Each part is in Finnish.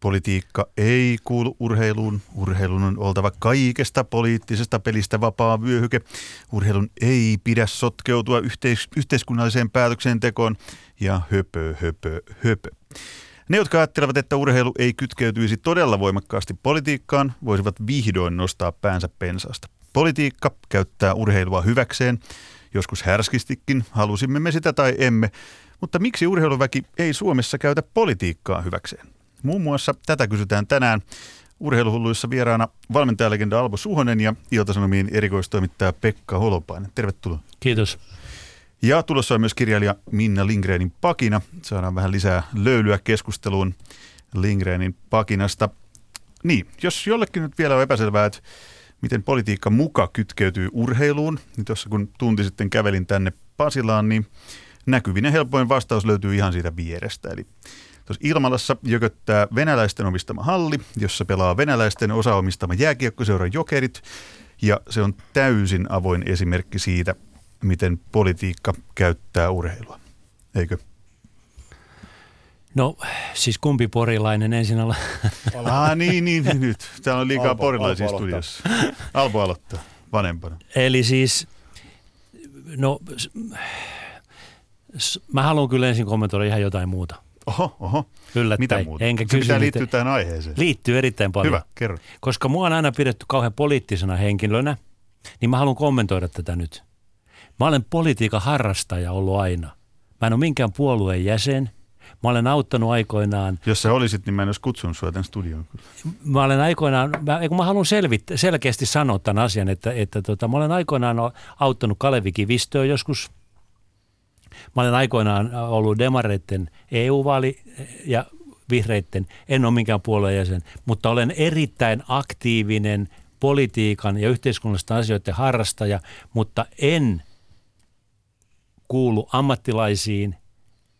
Politiikka ei kuulu urheiluun. Urheilun on oltava kaikesta poliittisesta pelistä vapaa vyöhyke. Urheilun ei pidä sotkeutua yhteis- yhteiskunnalliseen päätöksentekoon ja höpö, höpö, höpö. Ne, jotka ajattelevat, että urheilu ei kytkeytyisi todella voimakkaasti politiikkaan, voisivat vihdoin nostaa päänsä pensaasta. Politiikka käyttää urheilua hyväkseen, joskus härskistikin, halusimme me sitä tai emme, mutta miksi urheiluväki ei Suomessa käytä politiikkaa hyväkseen? Muun muassa tätä kysytään tänään urheiluhulluissa vieraana valmentajalegenda Albo Suhonen ja Ilta-Sanomien erikoistoimittaja Pekka Holopainen. Tervetuloa. Kiitos. Ja tulossa on myös kirjailija Minna Lindgrenin pakina. Saadaan vähän lisää löylyä keskusteluun Lindgrenin pakinasta. Niin, jos jollekin nyt vielä on epäselvää, että miten politiikka muka kytkeytyy urheiluun, niin tuossa kun tunti sitten kävelin tänne Pasilaan, niin näkyvin ja helpoin vastaus löytyy ihan siitä vierestä. Eli Tuossa Ilmalassa jököttää venäläisten omistama halli, jossa pelaa venäläisten osaomistama jääkiekkoseura Jokerit. Ja se on täysin avoin esimerkki siitä, miten politiikka käyttää urheilua. Eikö? No siis kumpi porilainen ensin olla? ah, niin, niin, niin, nyt. Täällä on liikaa Alpo, porilaisia Alpo studiossa. Alpo aloittaa vanhempana. Eli siis, no mä haluan kyllä ensin kommentoida ihan jotain muuta. Oho, oho. Yllättäen. Mitä muuta? Enkä Se pitää liittyä tähän aiheeseen. Liittyy erittäin paljon. Hyvä, kerro. Koska mua on aina pidetty kauhean poliittisena henkilönä, niin mä haluan kommentoida tätä nyt. Mä olen politiikan harrastaja ollut aina. Mä en ole minkään puolueen jäsen. Mä olen auttanut aikoinaan. Jos sä olisit, niin mä en olisi kutsunut sua tämän studioon. Mä olen aikoinaan, mä, kun mä haluan selvit, selkeästi sanoa tämän asian, että, että tota, mä olen aikoinaan auttanut Kalevi Kivistöä joskus – Mä olen aikoinaan ollut demareiden EU-vaali ja vihreiden, en ole minkään puolueen jäsen, mutta olen erittäin aktiivinen politiikan ja yhteiskunnallisten asioiden harrastaja, mutta en kuulu ammattilaisiin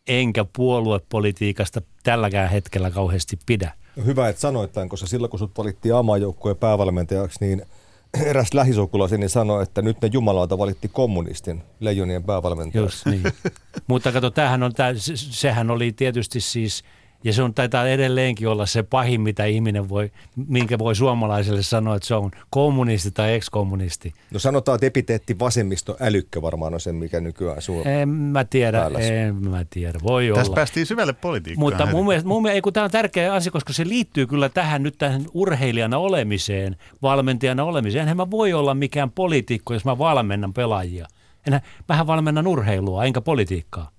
enkä puoluepolitiikasta tälläkään hetkellä kauheasti pidä. Hyvä, että sanoit tämän, koska silloin kun sut valittiin amajoukkueen päävalmentajaksi, niin – eräs lähisukulaiseni sanoi, että nyt ne jumalauta valitti kommunistin leijonien päävalmentajaksi. Just niin. Mutta kato, tämähän on, tämä, sehän oli tietysti siis – ja se on, taitaa edelleenkin olla se pahin, mitä ihminen voi, minkä voi suomalaiselle sanoa, että se on kommunisti tai ex-kommunisti. No sanotaan, että epiteetti vasemmisto älykkä varmaan on se, mikä nykyään Suomessa. En mä tiedä, en mä tiedä. Voi Tässä olla. päästiin syvälle politiikkaan. Mutta mun mielestä, mun mielestä kun tämä on tärkeä asia, koska se liittyy kyllä tähän nyt tähän urheilijana olemiseen, valmentajana olemiseen. Enhän mä voi olla mikään poliitikko, jos mä valmennan pelaajia. Enhän, mähän valmennan urheilua, enkä politiikkaa.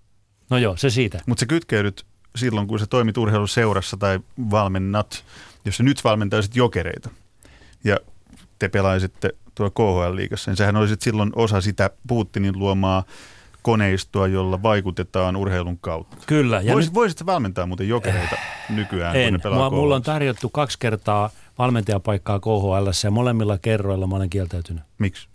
No joo, se siitä. Mutta se kytkeydyt silloin, kun sä toimit urheiluseurassa tai valmennat, jos sä nyt valmentaisit jokereita ja te pelaisitte tuolla KHL-liigassa, niin sähän olisit silloin osa sitä Putinin luomaa koneistoa, jolla vaikutetaan urheilun kautta. Kyllä. Ja Vois, nyt... Voisit valmentaa muuten jokereita nykyään, en. kun ne pelaa Mulla on tarjottu kaksi kertaa valmentajapaikkaa KHL ja molemmilla kerroilla mä olen kieltäytynyt. Miksi?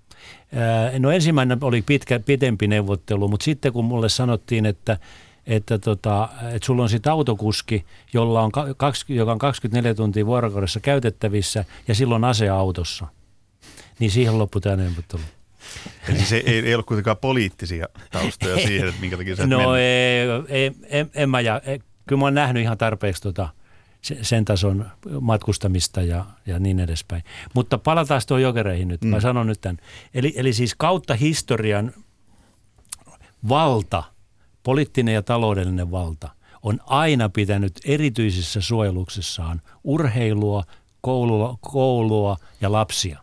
No ensimmäinen oli pitkä, pitempi neuvottelu, mutta sitten kun mulle sanottiin, että että, tota, että sulla on sitten autokuski, jolla on, kaksi, joka on 24 tuntia vuorokaudessa käytettävissä ja silloin ase autossa. Niin siihen loppui tämä neuvottelu. Eli se ei, ei ole kuitenkaan poliittisia taustoja siihen, että minkä takia sä No ei, ei, en, en mä, ja, kyllä mä oon nähnyt ihan tarpeeksi tota, sen tason matkustamista ja, ja niin edespäin. Mutta palataan tuohon jokereihin nyt. Mm. Mä sanon nyt tämän. Eli, eli siis kautta historian valta – poliittinen ja taloudellinen valta on aina pitänyt erityisessä suojeluksessaan urheilua, koulua, koulua ja lapsia,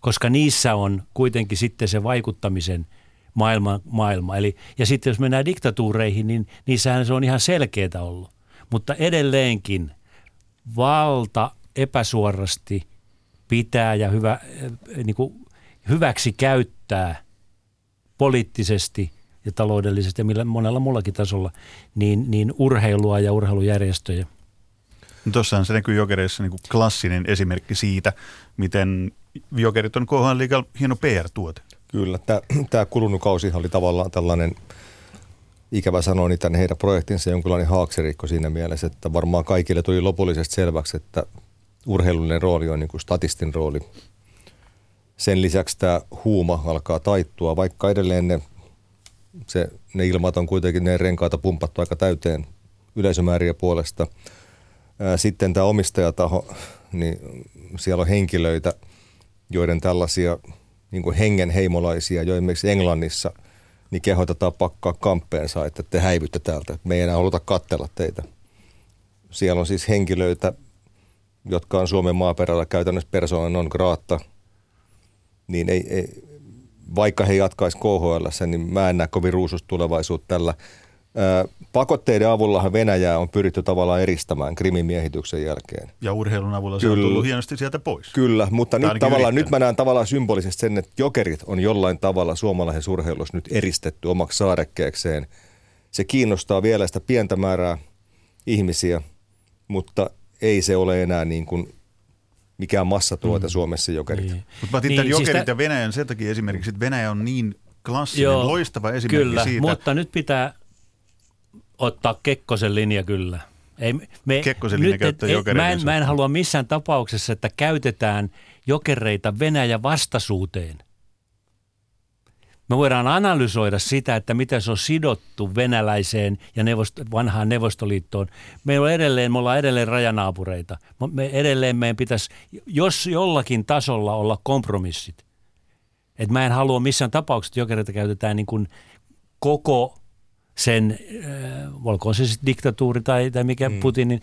koska niissä on kuitenkin sitten se vaikuttamisen maailma. maailma. Eli, ja sitten jos mennään diktatuureihin, niin niissähän se on ihan selkeää ollut. Mutta edelleenkin valta epäsuorasti pitää ja hyvä, eh, niin kuin hyväksi käyttää poliittisesti ja taloudellisesti ja millä, monella muullakin tasolla, niin, niin urheilua ja urheilujärjestöjä. No Tuossahan se näkyy jokereissa niin kuin klassinen esimerkki siitä, miten jokerit on kohan liikaa hieno PR-tuote. Kyllä, tämä kulunut kausi oli tavallaan tällainen, ikävä sanoa, niin tämän heidän projektinsa jonkinlainen haaksirikko siinä mielessä, että varmaan kaikille tuli lopullisesti selväksi, että urheilullinen rooli on niin kuin statistin rooli. Sen lisäksi tämä huuma alkaa taittua, vaikka edelleen ne se, ne ilmat on kuitenkin ne renkaita pumpattu aika täyteen yleisömääriä puolesta. Sitten tämä omistajataho, niin siellä on henkilöitä, joiden tällaisia niin hengenheimolaisia, jo esimerkiksi Englannissa, niin kehotetaan pakkaa kamppeensa, että te häivytte täältä. Me ei enää haluta kattella teitä. Siellä on siis henkilöitä, jotka on Suomen maaperällä käytännössä persona non grata, niin ei, ei, vaikka he jatkaisi KHL, niin mä en näe kovin ruususta tulevaisuutta tällä. Pakotteiden avullahan Venäjää on pyritty tavallaan eristämään Krimin miehityksen jälkeen. Ja urheilun avulla se Kyllä. on tullut hienosti sieltä pois. Kyllä, mutta nyt, tavallaan, nyt mä näen tavallaan symbolisesti sen, että jokerit on jollain tavalla suomalaisen urheilussa nyt eristetty omaksi saarekkeekseen. Se kiinnostaa vielä sitä pientä määrää ihmisiä, mutta ei se ole enää niin kuin mikään massatuote mm. Suomessa jokerit. Niin. Mutta mä otin niin, tämän jokerit siis ja Venäjän sen takia esimerkiksi, että Venäjä on niin klassinen, Joo, loistava esimerkki kyllä, siitä. mutta nyt pitää ottaa Kekkosen linja kyllä. Ei, me, Kekkosen linja nyt, et, mä, en, mä en halua missään tapauksessa, että käytetään jokereita Venäjän vastaisuuteen. Me voidaan analysoida sitä, että miten se on sidottu venäläiseen ja neuvosto, vanhaan Neuvostoliittoon. Me, on edelleen, me ollaan edelleen rajanaapureita. Me edelleen meidän pitäisi, jos jollakin tasolla olla kompromissit. Et mä en halua missään tapauksessa, että jokereita käytetään niin kuin koko sen, äh, olkoon se sitten diktatuuri tai, tai mikä mm. Putin, niin,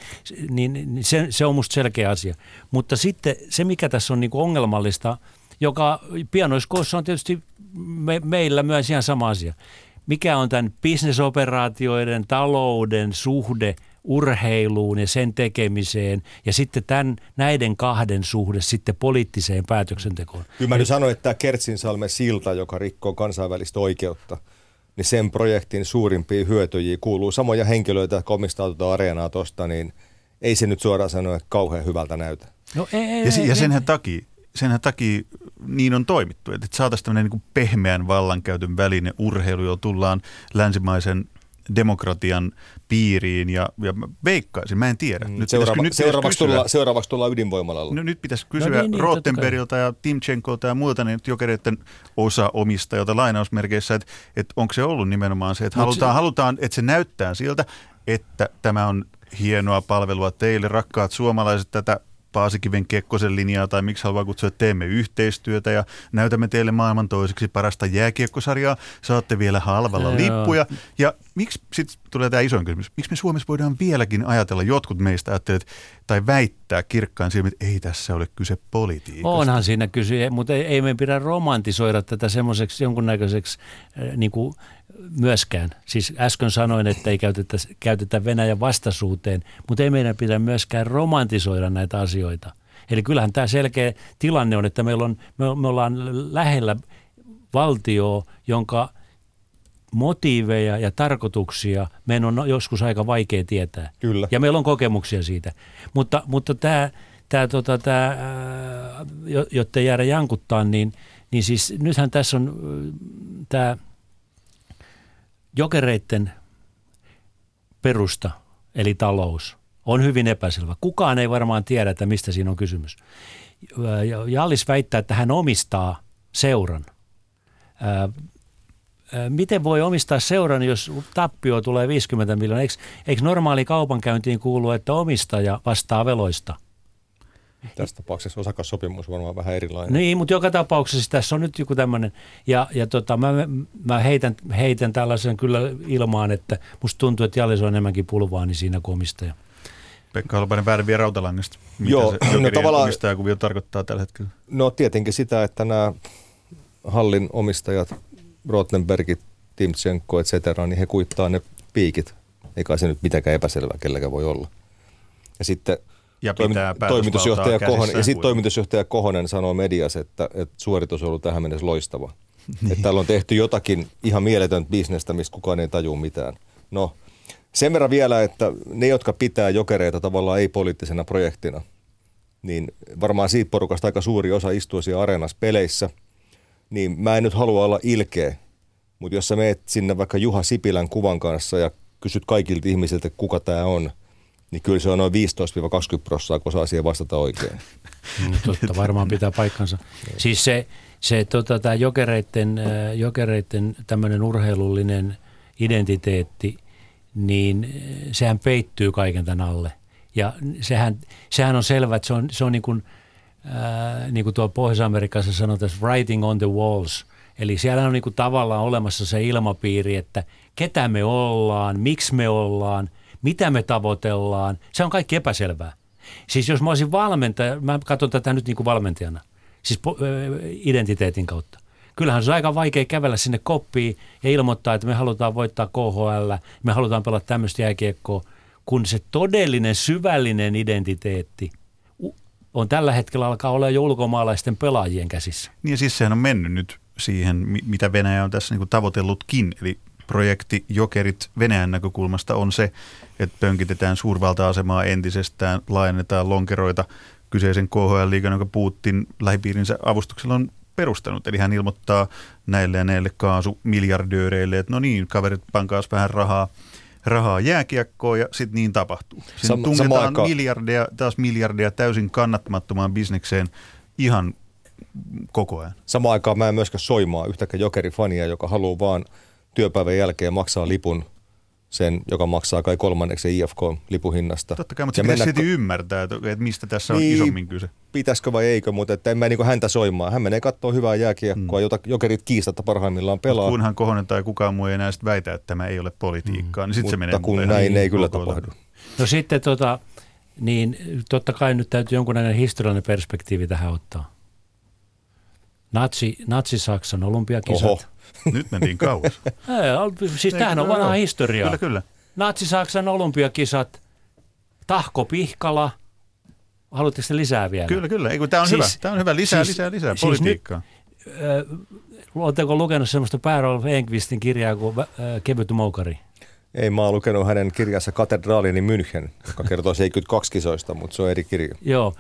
niin, niin se, se on musta selkeä asia. Mutta sitten se, mikä tässä on niin kuin ongelmallista, joka pianoiskoossa on tietysti me, meillä myös ihan sama asia. Mikä on tämän bisnesoperaatioiden, talouden suhde urheiluun ja sen tekemiseen ja sitten tämän, näiden kahden suhde sitten poliittiseen päätöksentekoon. Kyllä mä nyt sanoin, että tämä Kertsinsalmen silta, joka rikkoo kansainvälistä oikeutta – niin sen projektin suurimpiin hyötyjiä kuuluu samoja henkilöitä, jotka omistaa tuota areenaa tuosta, niin ei se nyt suoraan sanoa kauhean hyvältä näytä. No, ei, ei, ja, ei, ja senhän, ei. takia, senhän takia niin on toimittu, että saataisiin tämmöinen niin pehmeän vallankäytön väline urheilu, jo tullaan länsimaisen demokratian piiriin ja, ja veikkaisin, mä en tiedä. Nyt Seuraava, nyt seuraavaksi, kysyä, tulla, seuraavaksi tullaan ydinvoimalalla. No, nyt pitäisi kysyä no niin, niin, Rottenbergilta ja Timchenkolta ja muilta niin jokereiden osaomistajilta lainausmerkeissä, että, että onko se ollut nimenomaan se, että no, halutaan, se... halutaan, että se näyttää siltä, että tämä on hienoa palvelua teille, rakkaat suomalaiset, tätä Paasikiven Kekkosen linjaa tai miksi haluaa kutsua, että teemme yhteistyötä ja näytämme teille maailman toiseksi parasta jääkiekkosarjaa. Saatte vielä halvalla Joo. lippuja. Ja miksi, sitten tulee tämä isoin kysymys, miksi me Suomessa voidaan vieläkin ajatella, jotkut meistä ajattelevat tai väittää kirkkaan silmin, että ei tässä ole kyse politiikasta. Onhan siinä kyse, mutta ei, ei me pidä romantisoida tätä semmoiseksi jonkunnäköiseksi äh, niin kuin myöskään. Siis äsken sanoin, että ei käytetä, käytetä Venäjän vastaisuuteen, mutta ei meidän pidä myöskään romantisoida näitä asioita. Eli kyllähän tämä selkeä tilanne on, että meillä on, me, me ollaan lähellä valtioa, jonka motiiveja ja tarkoituksia meidän on joskus aika vaikea tietää. Kyllä. Ja meillä on kokemuksia siitä. Mutta, mutta tämä, tämä, tota, tämä jotta ei jäädä jankuttaa, niin, niin siis nythän tässä on tämä – jokereiden perusta, eli talous, on hyvin epäselvä. Kukaan ei varmaan tiedä, että mistä siinä on kysymys. Jallis väittää, että hän omistaa seuran. Miten voi omistaa seuran, jos tappio tulee 50 miljoonaa? Eikö, eikö normaali kaupankäyntiin kuulu, että omistaja vastaa veloista? Tässä tapauksessa osakassopimus on varmaan vähän erilainen. Niin, mutta joka tapauksessa tässä on nyt joku tämmöinen, ja, ja tota, mä, mä heitän, heitän tällaisen kyllä ilmaan, että musta tuntuu, että Jallis on enemmänkin pulvaani siinä komistaja. Pekka Holopainen väärin vielä rautalangasta. Mitä Joo, se no tavallaan, omistajakuvio tarkoittaa tällä hetkellä? No tietenkin sitä, että nämä hallin omistajat, Rottenbergit, Timtsenko, et cetera, niin he kuittaa ne piikit. Eikä se nyt mitenkään epäselvää kelläkään voi olla. Ja sitten – ja pitää toimitusjohtaja Kohonen, Ja sitten toimitusjohtaja Kohonen sanoo mediassa, että, että suoritus on ollut tähän mennessä loistava. niin. Että täällä on tehty jotakin ihan mieletöntä bisnestä, mistä kukaan ei tajua mitään. No, sen verran vielä, että ne, jotka pitää jokereita tavallaan ei-poliittisena projektina, niin varmaan siitä porukasta aika suuri osa istuu siellä areenassa peleissä, niin mä en nyt halua olla ilkeä, mutta jos sä meet sinne vaikka Juha Sipilän kuvan kanssa ja kysyt kaikilta ihmisiltä, kuka tämä on – niin kyllä se on noin 15-20 prosenttia, kun saa siihen vastata oikein. No, totta, varmaan pitää paikkansa. siis se, se tota, tämä jokereiden, jokereiden tämmöinen urheilullinen identiteetti, niin sehän peittyy kaiken tämän alle. Ja sehän, sehän on selvä, että se on, se on niin kuin, niin kuin tuo Pohjois-Amerikassa sanotaan, writing on the walls. Eli siellä on niin kuin tavallaan olemassa se ilmapiiri, että ketä me ollaan, miksi me ollaan, mitä me tavoitellaan. Se on kaikki epäselvää. Siis jos mä olisin valmentaja, mä katson tätä nyt niin kuin valmentajana, siis identiteetin kautta. Kyllähän se on aika vaikea kävellä sinne koppiin ja ilmoittaa, että me halutaan voittaa KHL, me halutaan pelata tämmöistä jääkiekkoa, kun se todellinen syvällinen identiteetti on tällä hetkellä alkaa olla jo ulkomaalaisten pelaajien käsissä. Niin siis sehän on mennyt nyt siihen, mitä Venäjä on tässä niin tavoitellutkin. Eli projekti Jokerit Venäjän näkökulmasta on se, että pönkitetään suurvalta-asemaa entisestään, laajennetaan lonkeroita kyseisen KHL-liigan, jonka Putin lähipiirinsä avustuksella on perustanut. Eli hän ilmoittaa näille ja näille kaasumiljardööreille, että no niin, kaverit, pankaas vähän rahaa, rahaa jääkiekkoon ja sitten niin tapahtuu. Sam- tungetaan aika... miljardeja, taas miljardeja täysin kannattamattomaan bisnekseen ihan koko ajan. Samaan aikaan mä en myöskään soimaa yhtäkään jokerifania, joka haluaa vaan työpäivän jälkeen maksaa lipun sen, joka maksaa kai kolmanneksi IFK-lipuhinnasta. Totta kai, mutta se pitäisi silti ymmärtää, että, että mistä tässä on niin, isommin kyse. Pitäisikö vai eikö, mutta että en mä niin häntä soimaan. Hän menee katsoa hyvää jääkiekkoa, mm. jota jokerit kiistatta parhaimmillaan pelaa. Mut kunhan Kohonen tai kukaan muu ei enää sit väitä, että tämä ei ole politiikkaa, mm. niin sitten se menee kun näin ei kyllä tapahdu. No sitten tota, niin totta kai nyt täytyy jonkunlainen historiallinen perspektiivi tähän ottaa. Natsi, Natsi-Saksan olympiakisat. Oho. Nyt mentiin kauas. Ei, siis tämähän on vanha historia. Kyllä, kyllä. Natsi-Saksan olympiakisat, Tahko Pihkala. Haluatteko te lisää vielä? Kyllä, kyllä. Ei, tämä on siis, hyvä. Tämä on hyvä. Lisää, siis, lisää, lisää siis politiikkaa. Nyt, äh, Oletteko lukenut semmoista Päärolf Enqvistin kirjaa kuin äh, Kevyt moukari? Ei, mä oon lukenut hänen kirjansa Katedraalini München, joka kertoo 72 kisoista, mutta se on eri kirja. Joo,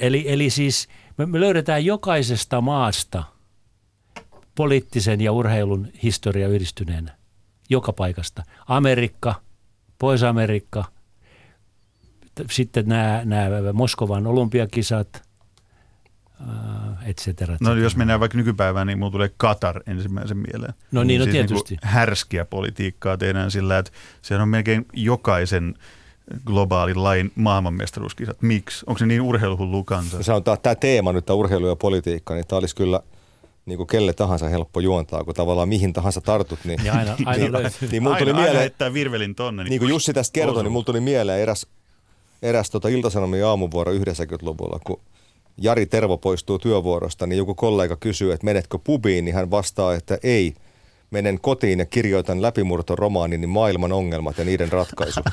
eli, eli siis me, me löydetään jokaisesta maasta poliittisen ja urheilun historia yhdistyneenä. Joka paikasta. Amerikka, Pohjois-Amerikka, sitten nämä, nämä Moskovan olympiakisat, et cetera, et No jos mennään vaikka nykypäivään, niin mulla tulee Katar ensimmäisen mieleen. No niin, no siis tietysti. Niin härskiä politiikkaa tehdään sillä, että se on melkein jokaisen globaalin lain maailmanmestaruuskisat. Miksi? Onko se niin urheiluhullu kansa? Se on tämä teema nyt, tämä urheilu ja politiikka, niin tämä olisi kyllä niin kuin kelle tahansa helppo juontaa, kun tavallaan mihin tahansa tartut. Niin, ja aina, aina niin, löytyy. Niin, aina, tuli aina mieleen, heittää virvelin tonne. Niin, niin kuin Jussi tästä kertoi, niin mulla tuli mieleen eräs, eräs tota Ilta-Sanomien aamuvuoro 90-luvulla, kun Jari Tervo poistuu työvuorosta, niin joku kollega kysyy, että menetkö pubiin, niin hän vastaa, että ei – menen kotiin ja kirjoitan läpimurtoromaanini Maailman ongelmat ja niiden ratkaisu.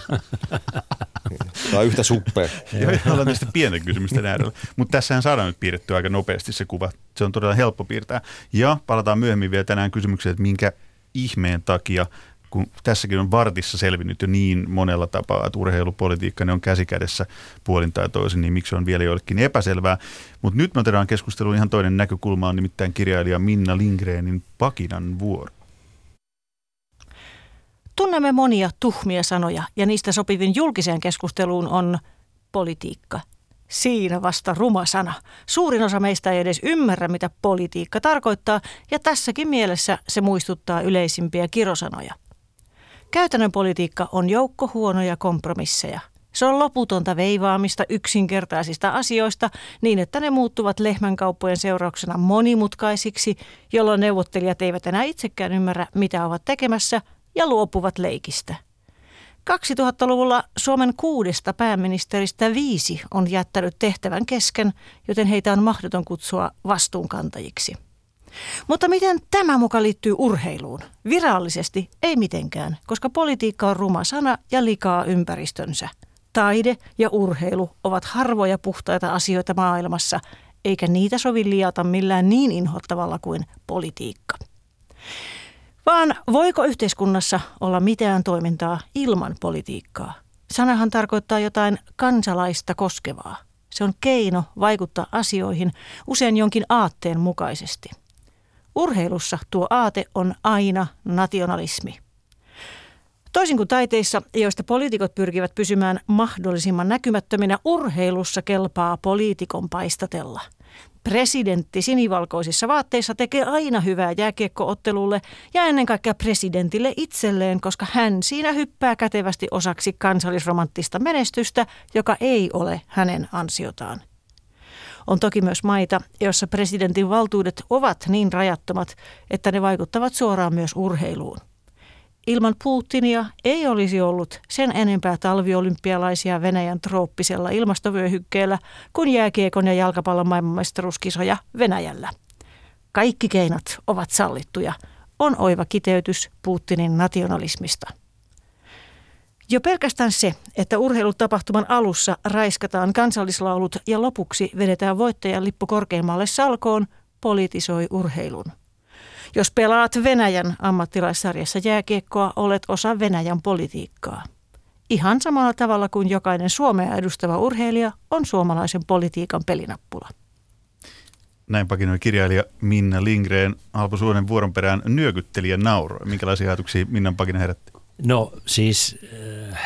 Tämä on yhtä suppea. Joo, ollaan tästä pienen kysymysten äärellä. Mutta tässähän saadaan nyt piirrettyä aika nopeasti se kuva. Se on todella helppo piirtää. Ja palataan myöhemmin vielä tänään kysymykseen, että minkä ihmeen takia kun tässäkin on vartissa selvinnyt jo niin monella tapaa, että urheilupolitiikka ne on käsikädessä puolin tai toisin, niin miksi on vielä joillekin epäselvää. Mutta nyt me otetaan keskusteluun ihan toinen näkökulma, on nimittäin kirjailija Minna Lindgrenin Pakinan vuoro. Tunnemme monia tuhmia sanoja ja niistä sopivin julkiseen keskusteluun on politiikka. Siinä vasta ruma sana. Suurin osa meistä ei edes ymmärrä, mitä politiikka tarkoittaa, ja tässäkin mielessä se muistuttaa yleisimpiä kirosanoja. Käytännön politiikka on joukko huonoja kompromisseja. Se on loputonta veivaamista yksinkertaisista asioista niin, että ne muuttuvat lehmänkauppojen seurauksena monimutkaisiksi, jolloin neuvottelijat eivät enää itsekään ymmärrä, mitä ovat tekemässä – ja luopuvat leikistä. 2000-luvulla Suomen kuudesta pääministeristä viisi on jättänyt tehtävän kesken, joten heitä on mahdoton kutsua vastuunkantajiksi. Mutta miten tämä muka liittyy urheiluun? Virallisesti ei mitenkään, koska politiikka on ruma sana ja likaa ympäristönsä. Taide ja urheilu ovat harvoja puhtaita asioita maailmassa, eikä niitä sovi liata millään niin inhottavalla kuin politiikka. Vaan voiko yhteiskunnassa olla mitään toimintaa ilman politiikkaa? Sanahan tarkoittaa jotain kansalaista koskevaa. Se on keino vaikuttaa asioihin usein jonkin aatteen mukaisesti. Urheilussa tuo aate on aina nationalismi. Toisin kuin taiteissa, joista poliitikot pyrkivät pysymään mahdollisimman näkymättöminä, urheilussa kelpaa poliitikon paistatella – Presidentti sinivalkoisissa vaatteissa tekee aina hyvää jääkiekkoottelulle ja ennen kaikkea presidentille itselleen, koska hän siinä hyppää kätevästi osaksi kansallisromanttista menestystä, joka ei ole hänen ansiotaan. On toki myös maita, joissa presidentin valtuudet ovat niin rajattomat, että ne vaikuttavat suoraan myös urheiluun. Ilman Putinia ei olisi ollut sen enempää talviolympialaisia Venäjän trooppisella ilmastovyöhykkeellä kuin jääkiekon ja jalkapallon maailmanmestaruuskisoja Venäjällä. Kaikki keinot ovat sallittuja, on oiva kiteytys Putinin nationalismista. Jo pelkästään se, että urheilutapahtuman alussa raiskataan kansallislaulut ja lopuksi vedetään voittajan lippu korkeimmalle salkoon, politisoi urheilun. Jos pelaat Venäjän ammattilaissarjassa jääkiekkoa, olet osa Venäjän politiikkaa. Ihan samalla tavalla kuin jokainen Suomea edustava urheilija on suomalaisen politiikan pelinappula. Näin pakinoi kirjailija Minna Lindgren Alpo Suonen vuoron perään nyökyttelijä nauro. Minkälaisia ajatuksia Minnan pakina herätti? No siis äh,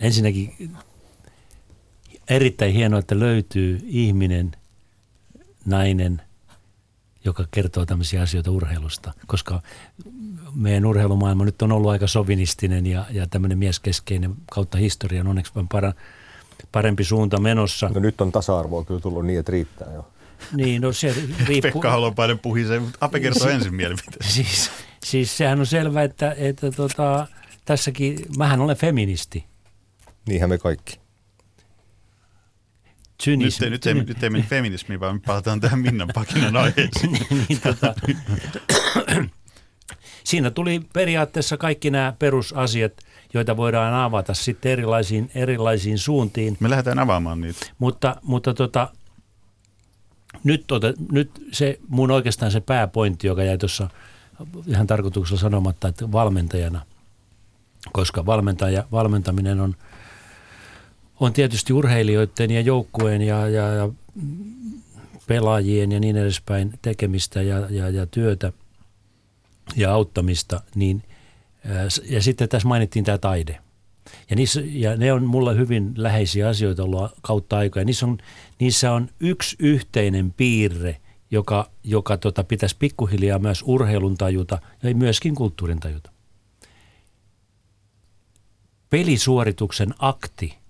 ensinnäkin erittäin hienoa, että löytyy ihminen, nainen, joka kertoo tämmöisiä asioita urheilusta, koska meidän urheilumaailma nyt on ollut aika sovinistinen ja, ja tämmöinen mieskeskeinen kautta historian onneksi para, parempi suunta menossa. No nyt on tasa-arvoa kyllä tullut niin, että riittää jo. Niin, no se riippuu. Pekka Holopainen puhisee, mutta Ape kertoo ensin mielipiteen. Siis, siis sehän on selvä, että, että tota, tässäkin, mähän olen feministi. Niinhän me kaikki. Nyt, nyt, ei, nyt ei mene feminismiin, vaan me palataan tähän Minnan Pakinan aiheeseen. niin, tota, siinä tuli periaatteessa kaikki nämä perusasiat, joita voidaan avata sitten erilaisiin, erilaisiin suuntiin. Me lähdetään avaamaan niitä. Mutta, mutta tota, nyt, tota, nyt se mun oikeastaan se pääpointti, joka jäi tuossa ihan tarkoituksella sanomatta, että valmentajana, koska valmentaja, valmentaminen on – on tietysti urheilijoiden ja joukkueen ja, ja, ja pelaajien ja niin edespäin tekemistä ja, ja, ja työtä ja auttamista, niin, ja sitten tässä mainittiin tämä taide. Ja, niissä, ja ne on mulle hyvin läheisiä asioita ollut kautta aikaa. Niissä on, niissä on yksi yhteinen piirre, joka, joka tota, pitäisi pikkuhiljaa myös urheilun tajuta ja myöskin kulttuurin tajuta. Pelisuorituksen akti –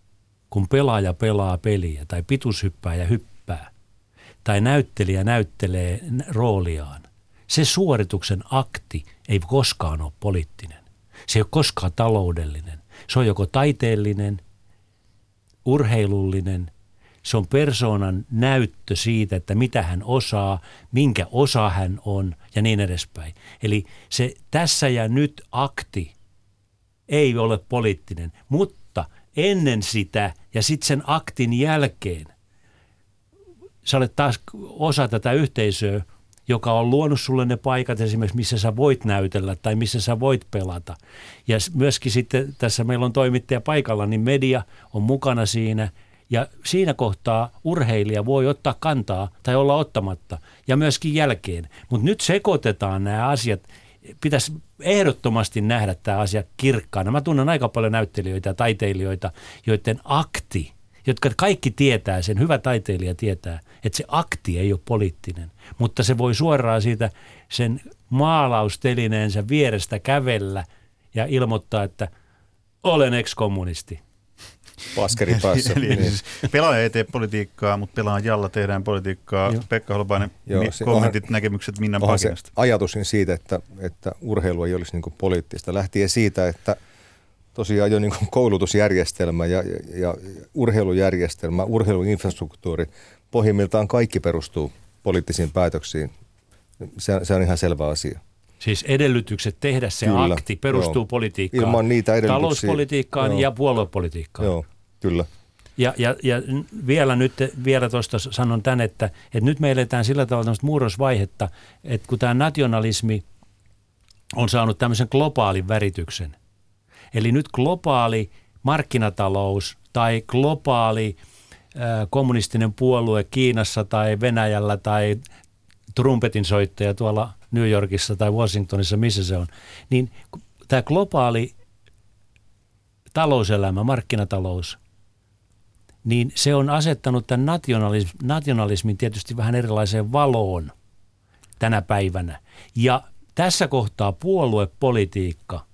kun pelaaja pelaa peliä tai ja hyppää tai näyttelijä näyttelee rooliaan, se suorituksen akti ei koskaan ole poliittinen. Se ei ole koskaan taloudellinen. Se on joko taiteellinen, urheilullinen, se on persoonan näyttö siitä, että mitä hän osaa, minkä osa hän on ja niin edespäin. Eli se tässä ja nyt akti ei ole poliittinen, mutta ennen sitä ja sitten sen aktin jälkeen sä olet taas osa tätä yhteisöä, joka on luonut sulle ne paikat esimerkiksi, missä sä voit näytellä tai missä sä voit pelata. Ja myöskin sitten tässä meillä on toimittaja paikalla, niin media on mukana siinä ja siinä kohtaa urheilija voi ottaa kantaa tai olla ottamatta ja myöskin jälkeen. Mutta nyt sekoitetaan nämä asiat pitäisi ehdottomasti nähdä tämä asia kirkkaana. Mä tunnen aika paljon näyttelijöitä ja taiteilijoita, joiden akti, jotka kaikki tietää sen, hyvä taiteilija tietää, että se akti ei ole poliittinen, mutta se voi suoraan siitä sen maalaustelineensä vierestä kävellä ja ilmoittaa, että olen ekskommunisti. Paskeri päässä. eli, eli niin. siis pelaaja ei tee politiikkaa, mutta pelaajalla tehdään politiikkaa. Joo. Pekka Holopainen, Joo, mi- kommentit, onhan, näkemykset Minnan pakinasta. ajatus siitä, että, että urheilu ei olisi niin poliittista, lähtien siitä, että tosiaan jo niin koulutusjärjestelmä ja, ja, ja urheilujärjestelmä, urheiluinfrastruktuuri, pohjimmiltaan kaikki perustuu poliittisiin päätöksiin. Se, se on ihan selvä asia. Siis edellytykset tehdä se kyllä, akti perustuu joo. politiikkaan. Ilman niitä edellytyksiä. Talouspolitiikkaan joo. ja puoluepolitiikkaan. Joo, kyllä. Ja, ja, ja vielä nyt vielä tuosta sanon tämän, että, että nyt me eletään sillä tavalla murrosvaihetta, että kun tämä nationalismi on saanut tämmöisen globaalin värityksen. Eli nyt globaali markkinatalous tai globaali äh, kommunistinen puolue Kiinassa tai Venäjällä tai trumpetin soittaja tuolla New Yorkissa tai Washingtonissa, missä se on, niin tämä globaali talouselämä, markkinatalous, niin se on asettanut tämän nationalismin, nationalismin tietysti vähän erilaiseen valoon tänä päivänä. Ja tässä kohtaa puoluepolitiikka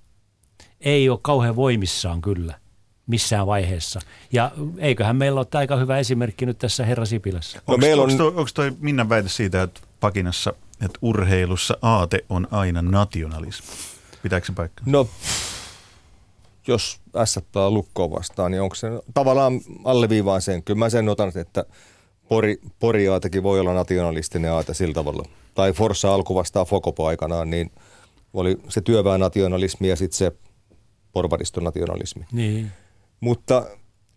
ei ole kauhean voimissaan kyllä missään vaiheessa. Ja eiköhän meillä ole aika hyvä esimerkki nyt tässä herra Sipilässä. No, onko, meillä on... onko, toi, onko toi Minnan väite siitä, että pakinassa, että urheilussa aate on aina nationalismi? Pitääkö se paikka? No, jos S lukkoon vastaan, niin onko se tavallaan alleviivaan sen. Kyllä mä sen otan, että Pori, Pori aatekin voi olla nationalistinen aate sillä tavalla. Tai Forssa alku vastaa Fokopo aikanaan, niin oli se työväenationalismi ja sitten se porvaristonationalismi. Niin. Mutta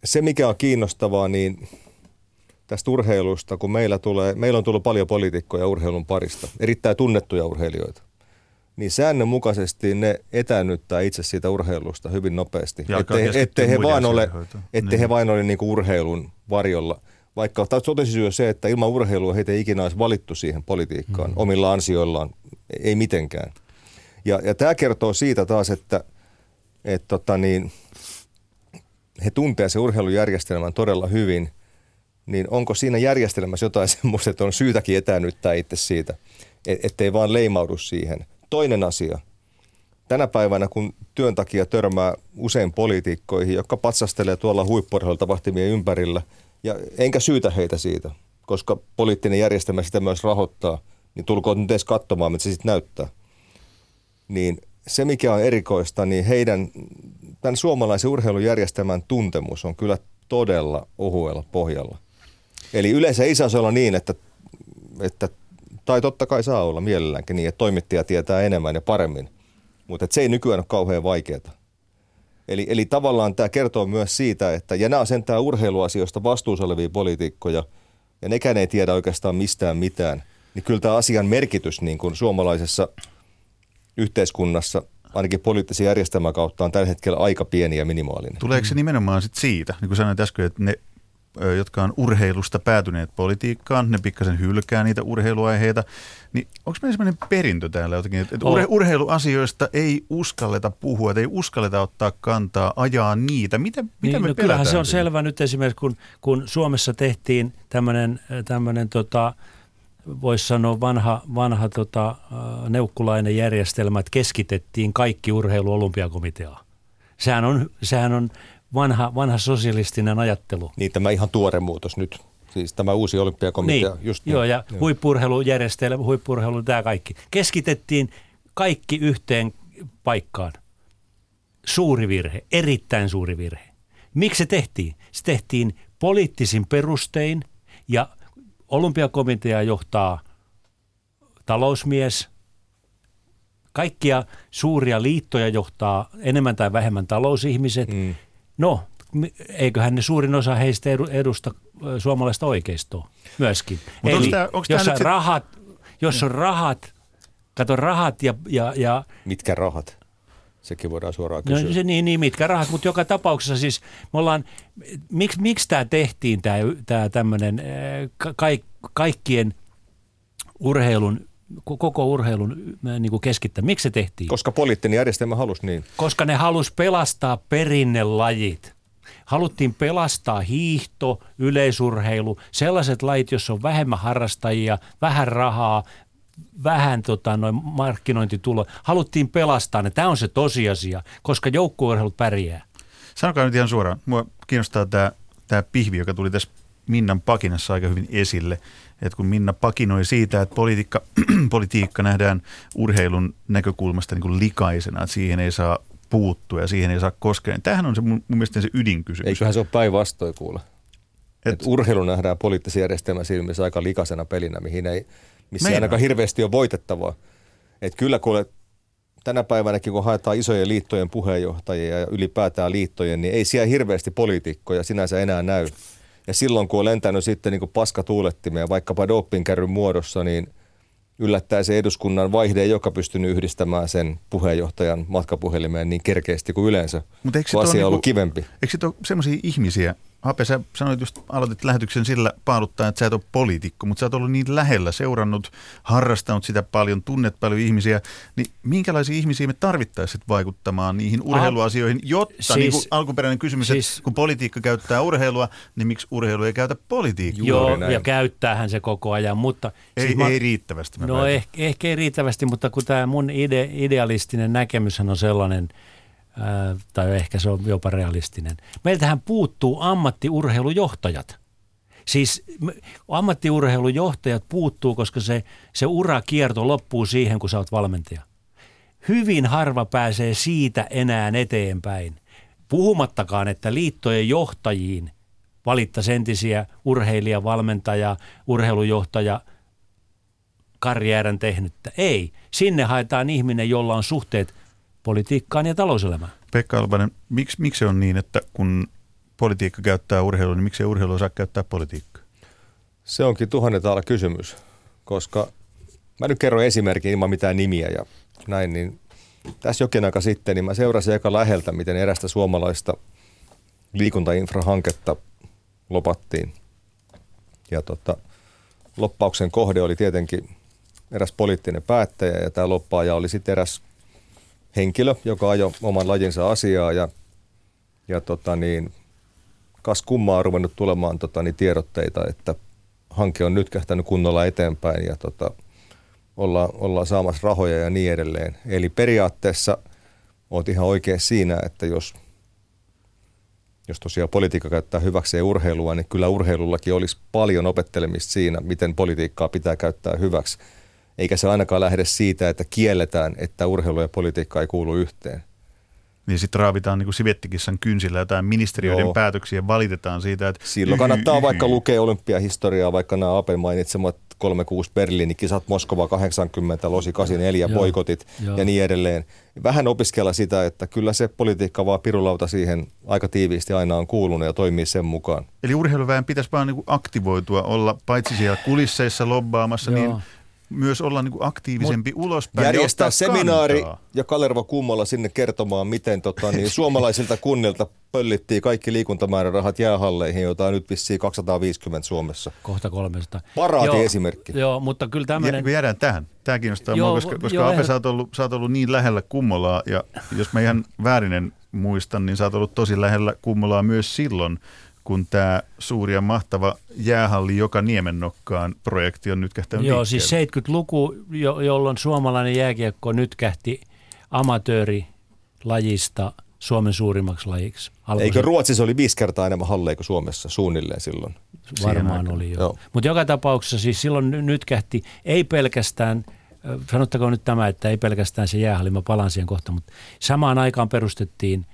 se, mikä on kiinnostavaa, niin tästä urheilusta, kun meillä, tulee, meillä on tullut paljon poliitikkoja urheilun parista, erittäin tunnettuja urheilijoita, niin säännönmukaisesti ne etäännyttää itse siitä urheilusta hyvin nopeasti. Ettei, ettei he vain ole, ettei niin. he vain ole niin urheilun varjolla. Vaikka totesi se, että ilman urheilua heitä ei ikinä olisi valittu siihen politiikkaan mm. omilla ansioillaan, ei mitenkään. Ja, ja tämä kertoo siitä taas, että, että tota niin, he tuntevat se urheilujärjestelmän todella hyvin, niin onko siinä järjestelmässä jotain semmoista, että on syytäkin etäännyttää itse siitä, e-, ettei vaan leimaudu siihen. Toinen asia. Tänä päivänä, kun työn takia törmää usein poliitikkoihin, jotka patsastelee tuolla huippuurheilun tapahtumien ympärillä, ja enkä syytä heitä siitä, koska poliittinen järjestelmä sitä myös rahoittaa, niin tulkoon nyt edes katsomaan, mitä se sitten näyttää. Niin se, mikä on erikoista, niin heidän tämän suomalaisen urheilujärjestelmän tuntemus on kyllä todella ohuella pohjalla. Eli yleensä ei saa olla niin, että, että tai totta kai saa olla mielelläänkin niin, että toimittaja tietää enemmän ja paremmin, mutta se ei nykyään ole kauhean vaikeaa. Eli, eli tavallaan tämä kertoo myös siitä, että, ja nämä on sentään urheiluasioista vastuussa olevia poliitikkoja, ja nekään ei tiedä oikeastaan mistään mitään, niin kyllä tämä asian merkitys niin kuin suomalaisessa yhteiskunnassa ainakin poliittisen järjestelmän kautta on tällä hetkellä aika pieni ja minimaalinen. Tuleeko se nimenomaan sit siitä, niin kuin sanoin äsken, että ne jotka on urheilusta päätyneet politiikkaan, ne pikkasen hylkää niitä urheiluaiheita, niin onko meillä sellainen perintö täällä jotenkin, että urhe- urheiluasioista ei uskalleta puhua, että ei uskalleta ottaa kantaa, ajaa niitä. Mitä, mitä niin, me no kyllähän se on selvä nyt esimerkiksi, kun, kun Suomessa tehtiin tämmöinen tota, voisi sanoa vanha, vanha tota, neukkulainen järjestelmä, että keskitettiin kaikki urheilu olympiakomiteaa. Sehän on, sehän on vanha, vanha sosialistinen ajattelu. Niin tämä ihan tuore muutos nyt. Siis tämä uusi olympiakomitea. Niin, just niin. joo, ja joo. huippurheilujärjestelmä, huippurheilu, tämä kaikki. Keskitettiin kaikki yhteen paikkaan. Suuri virhe, erittäin suuri virhe. Miksi se tehtiin? Se tehtiin poliittisin perustein ja olympiakomitea johtaa talousmies. Kaikkia suuria liittoja johtaa enemmän tai vähemmän talousihmiset. Mm. No, eiköhän ne suurin osa heistä edusta suomalaista oikeistoa myöskin. Mut Eli tämä, jos, on rahat, jos on rahat, kato rahat ja, ja, ja... Mitkä rahat? Sekin voidaan suoraan no, kysyä. No, se, niin, niin, mitkä rahat, mutta joka tapauksessa siis me ollaan, miksi, miksi tämä tehtiin, tämä, tämä tämmöinen ka, kaikkien urheilun koko urheilun niin kuin keskittää. Miksi se tehtiin? Koska poliittinen järjestelmä halusi niin. Koska ne halusi pelastaa perinnelajit. Haluttiin pelastaa hiihto, yleisurheilu, sellaiset lajit, joissa on vähemmän harrastajia, vähän rahaa, vähän tota, noin markkinointitulo. Haluttiin pelastaa ne. Tämä on se tosiasia, koska joukkueurheilut pärjää. Sanokaa nyt ihan suoraan. Mua kiinnostaa tämä, tämä pihvi, joka tuli tässä Minnan pakinassa aika hyvin esille että kun Minna pakinoi siitä, että politiikka, politiikka nähdään urheilun näkökulmasta niin kuin likaisena, että siihen ei saa puuttua ja siihen ei saa koskea. Niin tämähän on se mun, mun mielestä se ydinkysymys. Eiköhän se ole päinvastoin kuule. Et, et urheilu nähdään poliittisen järjestelmän silmissä aika likaisena pelinä, mihin ei, missä ei ainakaan hirveästi ole voitettavaa. Et kyllä kuule, tänä päivänäkin kun haetaan isojen liittojen puheenjohtajia ja ylipäätään liittojen, niin ei siellä hirveästi poliitikkoja sinänsä enää näy. Ja silloin kun on lentänyt sitten niin paskatuulettimia vaikkapa dopingkärryn muodossa, niin yllättää se eduskunnan vaihde joka pystynyt yhdistämään sen puheenjohtajan matkapuhelimeen niin kerkeästi kuin yleensä, Mutta eikö se asia niinku, kivempi. Eikö se ole sellaisia ihmisiä Ape, sä sanoit just, aloitit lähetyksen sillä paaluttaa, että sä et ole poliitikko, mutta sä oot ollut niin lähellä, seurannut, harrastanut sitä paljon, tunnet paljon ihmisiä, niin minkälaisia ihmisiä me tarvittaisiin vaikuttamaan niihin urheiluasioihin, jotta, siis, niin kuin alkuperäinen kysymys, siis, että kun politiikka käyttää urheilua, niin miksi urheilu ei käytä politiikkaa? Joo, näin. ja käyttäähän se koko ajan, mutta... Ei, siis mä, ei riittävästi. no ehkä, ehkä ei riittävästi, mutta kun tämä mun ide, idealistinen näkemyshän on sellainen, tai ehkä se on jopa realistinen. Meiltähän puuttuu ammattiurheilujohtajat. Siis ammattiurheilujohtajat puuttuu, koska se, se urakierto loppuu siihen, kun sä oot valmentaja. Hyvin harva pääsee siitä enää eteenpäin. Puhumattakaan, että liittojen johtajiin valittaisi entisiä urheilija, valmentaja, urheilujohtaja karjäärän tehnyttä. Ei. Sinne haetaan ihminen, jolla on suhteet – politiikkaan ja talouselämään. Pekka Albanen, miksi, miksi se on niin, että kun politiikka käyttää urheilua, niin miksi ei urheilu osaa käyttää politiikkaa? Se onkin tuhannen taala kysymys, koska mä nyt kerron esimerkin ilman mitään nimiä ja näin, niin tässä jokin aika sitten, niin mä seurasin aika läheltä, miten erästä suomalaista liikuntainfrahanketta lopattiin. Ja tota, loppauksen kohde oli tietenkin eräs poliittinen päättäjä ja tämä loppaaja oli sitten eräs henkilö, joka ajoi oman lajinsa asiaa ja, ja tota niin, kas kummaa on ruvennut tulemaan tota niin, tiedotteita, että hanke on nyt kähtänyt kunnolla eteenpäin ja tota, olla, ollaan saamassa rahoja ja niin edelleen. Eli periaatteessa olet ihan oikein siinä, että jos, jos tosiaan politiikka käyttää hyväkseen urheilua, niin kyllä urheilullakin olisi paljon opettelemista siinä, miten politiikkaa pitää käyttää hyväksi eikä se ainakaan lähde siitä, että kielletään, että urheilu ja politiikka ei kuulu yhteen. Niin sitten raavitaan niin kuin Sivettikissan kynsillä jotain ministeriöiden Joo. päätöksiä ja valitetaan siitä, että... Silloin kannattaa vaikka lukea olympiahistoriaa, vaikka nämä Apen mainitsemat 36 Berliinin kisat, Moskova 80, Losi 84, Joo. boikotit Joo. ja niin edelleen. Vähän opiskella sitä, että kyllä se politiikka vaan pirulauta siihen aika tiiviisti aina on kuulunut ja toimii sen mukaan. Eli urheiluväen pitäisi vaan niin aktivoitua, olla paitsi siellä kulisseissa lobbaamassa, Joo. niin myös olla niin kuin aktiivisempi Mut ulospäin. Järjestää seminaari kantaa. ja Kalervo Kummola sinne kertomaan, miten tota, niin suomalaisilta kunnilta pöllittiin kaikki liikuntamäärärahat jäähalleihin, joita on nyt vissiin 250 Suomessa. Kohta 300. Paraati joo, esimerkki. Joo, mutta kyllä tämmöinen... Ja, jäädään tähän. Tämä kiinnostaa joo, mua, koska, koska joo, Ape, sä oot, ollut, sä oot ollut niin lähellä Kummolaa, ja jos mä ihan väärinen muistan, niin sä oot ollut tosi lähellä Kummolaa myös silloin, kun tämä suuri ja mahtava jäähalli joka niemennokkaan projekti on nyt kähtänyt Joo, siis liikkeelle. siis 70-luku, jo, jolloin suomalainen jääkiekko nyt kähti amatöörilajista Suomen suurimmaksi lajiksi. Alkoi Eikö Ruotsissa oli viisi kertaa enemmän halleja kuin Suomessa suunnilleen silloin? Varmaan oli jo. Joo. Mutta joka tapauksessa siis silloin nyt kähti ei pelkästään sanottakoon nyt tämä, että ei pelkästään se jäähalli, mä palaan siihen kohta, mutta samaan aikaan perustettiin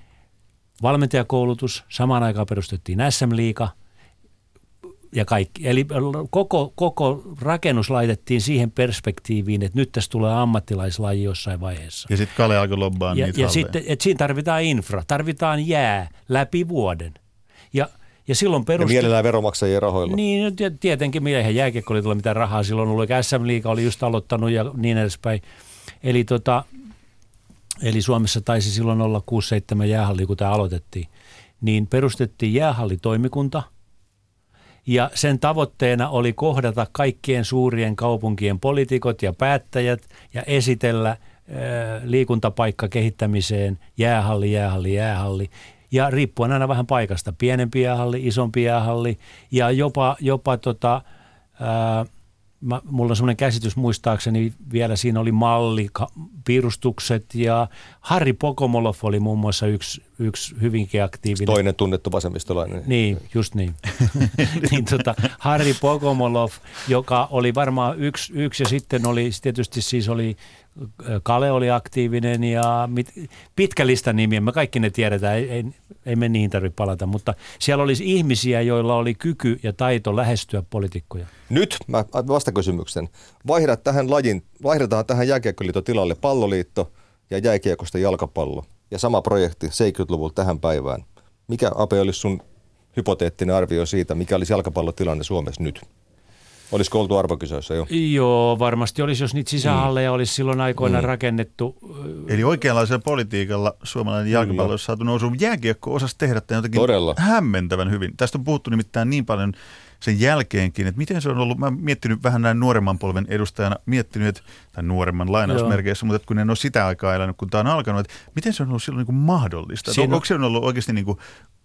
valmentajakoulutus, samaan aikaan perustettiin SM-liiga ja kaikki. Eli koko, koko rakennus laitettiin siihen perspektiiviin, että nyt tässä tulee ammattilaislaji jossain vaiheessa. Ja sitten Kale alkoi lobbaan ja, niitä ja sitten, että siinä tarvitaan infra, tarvitaan jää läpi vuoden. Ja ja silloin perusti... Ja mielellään veromaksajien rahoilla. Niin, tietenkin. Eihän jääkiekko oli mitään rahaa. Silloin ollut SM-liiga oli just aloittanut ja niin edespäin. Eli tota, eli Suomessa taisi silloin olla 6-7 jäähallia, kun tämä aloitettiin, niin perustettiin jäähallitoimikunta ja sen tavoitteena oli kohdata kaikkien suurien kaupunkien poliitikot ja päättäjät ja esitellä liikuntapaikka kehittämiseen jäähalli, jäähalli, jäähalli. Ja riippuen aina vähän paikasta, pienempi jäähalli, isompi jäähalli ja jopa, jopa tota, ää, mä, mulla on semmoinen käsitys muistaakseni, vielä siinä oli malli, piirustukset ja Harri Pokomolov oli muun muassa yksi, yksi hyvinkin aktiivinen. Toinen tunnettu vasemmistolainen. Niin, just niin. niin tota, Harri Pokomolov, joka oli varmaan yksi, yksi ja sitten oli tietysti siis oli Kale oli aktiivinen ja mit, pitkä lista nimiä, me kaikki ne tiedetään, ei, ei, ei me niihin tarvitse palata, mutta siellä olisi ihmisiä, joilla oli kyky ja taito lähestyä poliitikkoja. Nyt mä vastakysymyksen. Vaihdat tähän lajin, vaihdetaan tähän jääkiekkoliiton tilalle palloliitto ja jääkiekosta jalkapallo. Ja sama projekti 70-luvulta tähän päivään. Mikä Ape olisi sun hypoteettinen arvio siitä, mikä olisi jalkapallotilanne Suomessa nyt? Olisiko oltu arvokisoissa jo? Joo, varmasti olisi, jos niitä sisähalleja olisi silloin aikoina Mm. rakennettu. Eli oikeanlaisella politiikalla suomalainen jalkapallo olisi saatu nousuun. Jääkiekko osasi tehdä tämän jotenkin Todella. hämmentävän hyvin. Tästä on puhuttu nimittäin niin paljon sen jälkeenkin, että miten se on ollut, mä oon miettinyt vähän näin nuoremman polven edustajana, miettinyt, että, tai nuoremman lainausmerkeissä, mutta että kun en ole sitä aikaa elänyt, kun tämä on alkanut, että miten se on ollut silloin niin kuin mahdollista? Siinä On, on- onko se ollut oikeasti niin kuin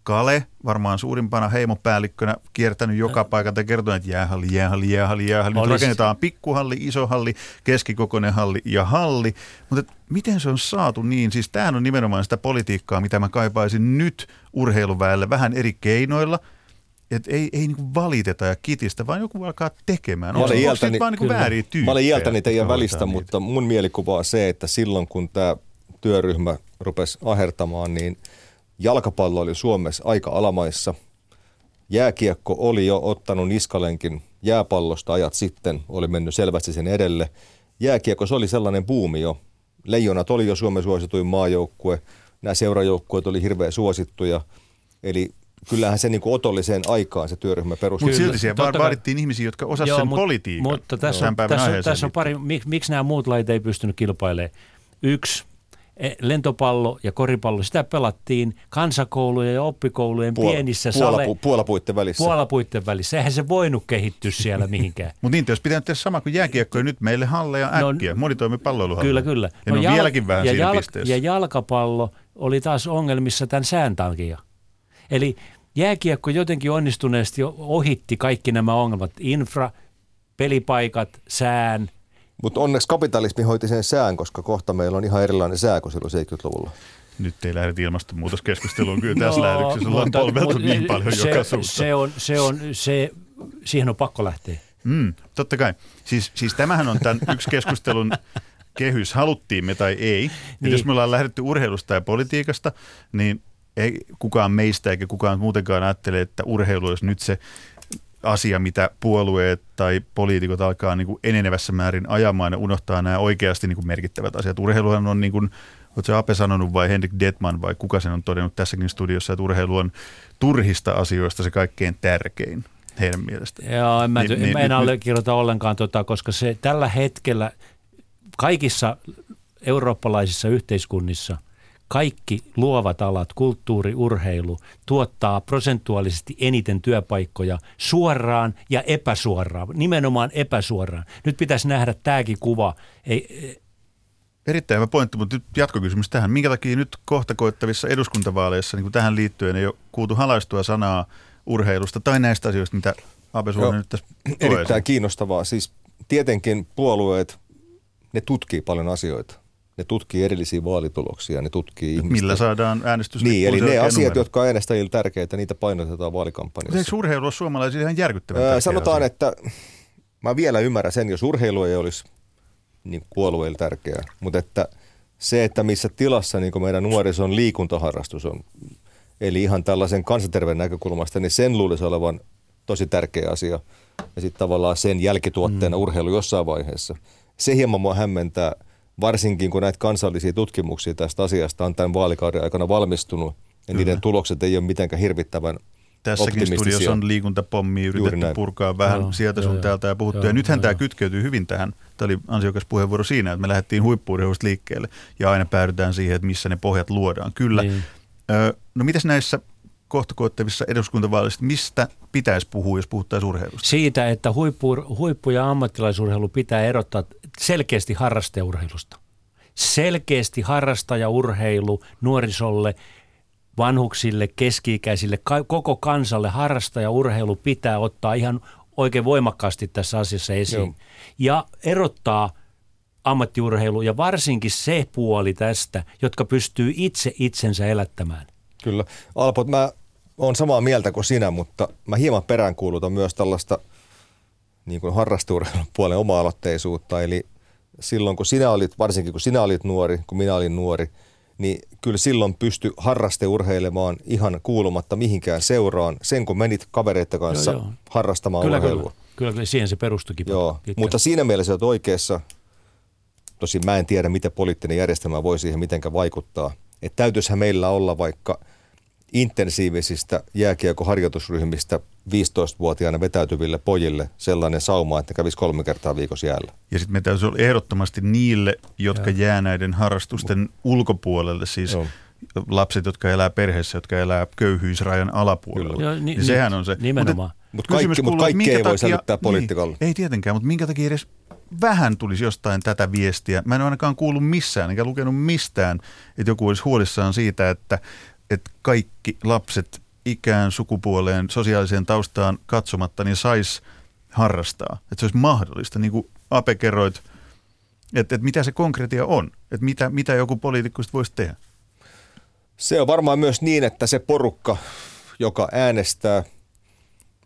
Kale, varmaan suurimpana heimopäällikkönä, kiertänyt joka paikalta ja kertonut, että jäähalli, jäähalli, jäähalli, jäähalli. Nyt rakennetaan pikkuhalli, iso halli, keskikokoinen halli ja halli. Mutta miten se on saatu niin? Siis tämähän on nimenomaan sitä politiikkaa, mitä mä kaipaisin nyt urheiluväelle vähän eri keinoilla. Että ei, ei niinku valiteta ja kitistä, vaan joku alkaa tekemään. Mä Onko olen se iältäni- vaan niinku vääriä tyyppejä? Mä olen iältäni teidän välistä, niitä? mutta mun mielikuva on se, että silloin kun tämä työryhmä rupesi ahertamaan, niin jalkapallo oli Suomessa aika alamaissa. Jääkiekko oli jo ottanut niskalenkin jääpallosta ajat sitten, oli mennyt selvästi sen edelle. Jääkiekko se oli sellainen buumi jo. Leijonat oli jo Suomen suosituin maajoukkue. Nämä seurajoukkueet oli hirveän suosittuja. Eli kyllähän se niin otolliseen aikaan se työryhmä perustui. Mutta silti siellä totta vaan kai. vaadittiin ihmisiä, jotka osasivat sen mut- politiikan. Mutta tässä on, tässä, tässä on pari, mik, miksi nämä muut lajit ei pystynyt kilpailemaan. Yksi, lentopallo ja koripallo, sitä pelattiin kansakoulujen ja oppikoulujen pienissä sale, puolapu, puolapuitten välissä. puolapuitten välissä. Eihän se voinut kehittyä siellä mihinkään. Mutta niin, olisi pitänyt tehdä sama kuin jääkiekko nyt meille halleja No, äkkiä. No, Monitoimipalloiluhalle. Kyllä, kyllä. Ja no, ne on jal- vieläkin vähän ja, siinä jalk- pisteessä. ja jalkapallo oli taas ongelmissa tämän sään takia. Eli jääkiekko jotenkin onnistuneesti ohitti kaikki nämä ongelmat. Infra, pelipaikat, sään. Mutta onneksi kapitalismi hoiti sen sään, koska kohta meillä on ihan erilainen sää kuin silloin 70-luvulla. Nyt ei lähdetä ilmastonmuutoskeskusteluun. Kyllä tässä No, lähetyksessä ollaan polveltu niin paljon se, joka suuntaan. se on, se on, se, siihen on pakko lähteä. Mm, totta kai. Siis, siis tämähän on tämän yksi keskustelun kehys, haluttiin me tai ei. Niin. Niin. Jos me ollaan lähdetty urheilusta ja politiikasta, niin ei kukaan meistä eikä kukaan muutenkaan ajattele, että urheilu olisi nyt se asia, mitä puolueet tai poliitikot alkaa niin kuin enenevässä määrin ajamaan ja unohtaa nämä oikeasti niin kuin merkittävät asiat. Urheiluhan on niin kuin, oletko Ape sanonut vai Henrik Detman vai kuka sen on todennut tässäkin studiossa, että urheilu on turhista asioista se kaikkein tärkein heidän mielestään. Joo, en, mä, Niin, niin, niin, mä en nyt- allekirjoita ollenkaan tota, koska se tällä hetkellä kaikissa eurooppalaisissa yhteiskunnissa kaikki luovat alat, kulttuuri, urheilu, tuottaa prosentuaalisesti eniten työpaikkoja suoraan ja epäsuoraan, nimenomaan epäsuoraan. Nyt pitäisi nähdä tämäkin kuva. Ei, Erittäin hyvä pointti, mutta nyt jatkokysymys tähän. Minkä takia nyt kohta koettavissa eduskuntavaaleissa niin kuin tähän liittyen ei ole kuultu halaistua sanaa urheilusta tai näistä asioista, mitä. Suomen nyt tässä Erittäin kiinnostavaa. Siis tietenkin puolueet, ne tutkii paljon asioita. Ne tutkii erillisiä vaalituloksia, ne tutkii ihmistä. Millä saadaan äänestys? Niin, eli ne asiat, numero. jotka on äänestäjille tärkeitä, niitä painotetaan vaalikampanjassa. Eikö urheilu ole suomalaisille ihan järkyttävän Öö, sanotaan, asia? että mä vielä ymmärrän sen, jos urheilu ei olisi niin puolueille tärkeää, mutta että se, että missä tilassa niin meidän nuorison liikuntaharrastus on, eli ihan tällaisen kansanterveyden näkökulmasta, niin sen luulisi olevan tosi tärkeä asia. Ja sitten tavallaan sen jälkituotteena mm. urheilu jossain vaiheessa. Se hieman mua hämmentää, varsinkin kun näitä kansallisia tutkimuksia tästä asiasta on tämän vaalikauden aikana valmistunut, ja Kyllä. niiden tulokset ei ole mitenkään hirvittävän Tässäkin optimistisia. studiossa on liikuntapommi yritetty purkaa vähän Joo, sieltä sun joo. täältä ja puhuttu. Joo, ja nythän joo, tämä joo. kytkeytyy hyvin tähän. Tämä oli ansiokas puheenvuoro siinä, että me lähdettiin huippuurheilusta liikkeelle ja aina päädytään siihen, että missä ne pohjat luodaan. Kyllä. Niin. No mitäs näissä kohta koettavissa eduskuntavaaleissa, mistä pitäisi puhua, jos puhuttaisiin urheilusta? Siitä, että huippu, huippu- ja ammattilaisurheilu pitää erottaa selkeästi harrasteurheilusta. Selkeästi harrastajaurheilu nuorisolle, vanhuksille, keski-ikäisille, koko kansalle harrastajaurheilu pitää ottaa ihan oikein voimakkaasti tässä asiassa esiin. Joo. Ja erottaa ammattiurheilu ja varsinkin se puoli tästä, jotka pystyy itse itsensä elättämään. Kyllä. Alpo, mä oon samaa mieltä kuin sinä, mutta mä hieman peräänkuulutan myös tällaista niin kuin puolen oma-aloitteisuutta. Eli silloin kun sinä olit, varsinkin kun sinä olit nuori, kun minä olin nuori, niin kyllä silloin pysty harrasteurheilemaan ihan kuulumatta mihinkään seuraan sen, kun menit kavereiden kanssa Joo, joo. harrastamaan Kyllä, urheilua. kyllä, kyllä, siihen se perustukin. Joo, pitkälti. mutta siinä mielessä olet oikeassa. Tosin mä en tiedä, miten poliittinen järjestelmä voi siihen mitenkään vaikuttaa. Että täytyisihän meillä olla vaikka intensiivisistä jääkiekoharjoitusryhmistä 15-vuotiaana vetäytyville pojille sellainen sauma, että ne kävisi kolme kertaa viikossa jäällä. Ja sitten me täytyy olla ehdottomasti niille, jotka ja. jää näiden harrastusten ulkopuolelle, siis Joo. lapset, jotka elää perheessä, jotka elää köyhyysrajan alapuolella. Joo, ni, niin sehän on se. Nimenomaan. Mutta mut kaikki, mut kaikki ei voi sälyttää poliitikalle. Niin, ei tietenkään, mutta minkä takia edes vähän tulisi jostain tätä viestiä. Mä en ole ainakaan kuullut missään, enkä lukenut mistään, että joku olisi huolissaan siitä, että, että kaikki lapset ikään, sukupuoleen, sosiaaliseen taustaan katsomatta, niin saisi harrastaa. Että se olisi mahdollista, niin kuin Ape kerroit, että, että mitä se konkretia on, että mitä, mitä joku poliitikko voisi tehdä. Se on varmaan myös niin, että se porukka, joka äänestää,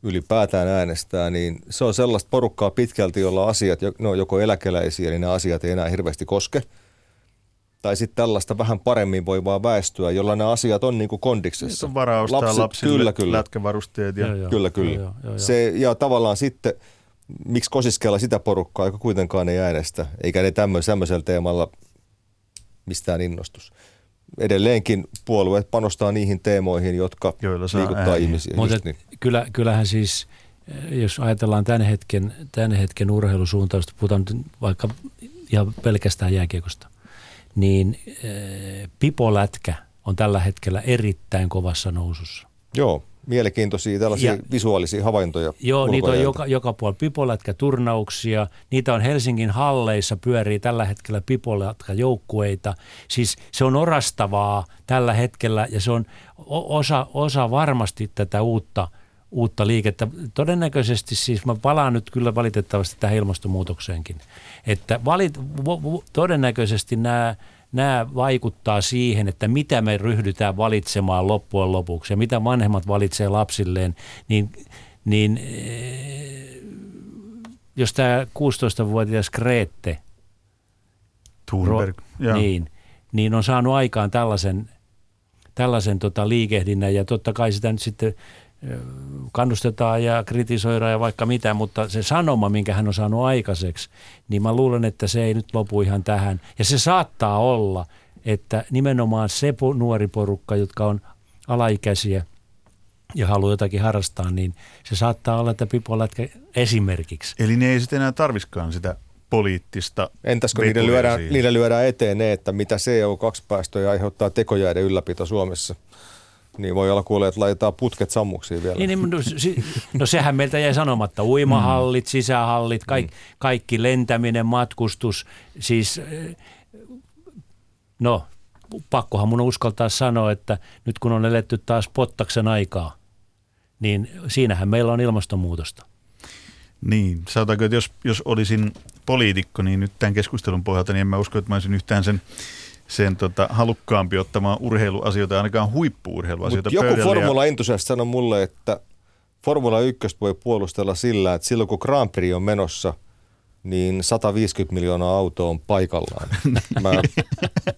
ylipäätään äänestää, niin se on sellaista porukkaa pitkälti, jolla asiat, no joko eläkeläisiä, niin nämä asiat ei enää hirveästi koske – tai sitten tällaista vähän paremmin voivaa väestöä, jolla nämä asiat on niin kuin kondiksessa. on varaa ostaa Lapset, lapsille kyllä, kyllä. lätkävarusteet. Ja... Joo, joo, kyllä, kyllä. Joo, joo, joo. Se, ja tavallaan sitten, miksi kosiskella sitä porukkaa, joka kuitenkaan ei äänestä, eikä ne tämmöisellä teemalla mistään innostus. Edelleenkin puolueet panostaa niihin teemoihin, jotka liikuttaa ääniä. ihmisiä. Mutta niin. kyllä, kyllähän siis, jos ajatellaan tämän hetken, tämän hetken urheilusuuntausta, puhutaan vaikka ihan pelkästään jääkiekosta – niin äh, pipolätkä on tällä hetkellä erittäin kovassa nousussa. Joo, mielenkiintoisia tällaisia ja, visuaalisia havaintoja. Joo, niitä on joka, joka puolella pipolätkäturnauksia. Niitä on Helsingin halleissa, pyörii tällä hetkellä pipolätkäjoukkueita. Siis se on orastavaa tällä hetkellä ja se on osa, osa varmasti tätä uutta – uutta liikettä. Todennäköisesti siis, mä palaan nyt kyllä valitettavasti tähän ilmastonmuutokseenkin, että valit, todennäköisesti nämä, nämä vaikuttaa siihen, että mitä me ryhdytään valitsemaan loppujen lopuksi ja mitä vanhemmat valitsee lapsilleen, niin, niin eh, jos tämä 16-vuotias Grete Thunberg, ro, niin, niin on saanut aikaan tällaisen, tällaisen tota liikehdinnän ja totta kai sitä nyt sitten kannustetaan ja kritisoidaan ja vaikka mitä, mutta se sanoma, minkä hän on saanut aikaiseksi, niin mä luulen, että se ei nyt lopu ihan tähän. Ja se saattaa olla, että nimenomaan se nuori porukka, jotka on alaikäisiä ja haluaa jotakin harrastaa, niin se saattaa olla, että Pipo lätkä esimerkiksi. Eli ne ei sitten enää tarviskaan sitä poliittista Entäs kun niille lyödään, niille lyödään eteen ne, että mitä CO2-päästöjä aiheuttaa tekojäiden ylläpito Suomessa? Niin voi olla kuulee, että laitetaan putket sammuksiin vielä. Niin, niin, no, si, no sehän meiltä jäi sanomatta. Uimahallit, mm. sisähallit, kaik, mm. kaikki lentäminen, matkustus. Siis eh, no, pakkohan mun uskaltaa sanoa, että nyt kun on eletty taas pottaksen aikaa, niin siinähän meillä on ilmastonmuutosta. Niin, sanotaanko, että jos, jos olisin poliitikko, niin nyt tämän keskustelun pohjalta, niin en mä usko, että mä olisin yhtään sen sen tota, halukkaampi ottamaan urheiluasioita, ainakaan huippuurheiluasioita Mut joku formula-entusiasti sanoi mulle, että Formula 1 voi puolustella sillä, että silloin kun Grand Prix on menossa – niin 150 miljoonaa autoa on paikallaan. Mä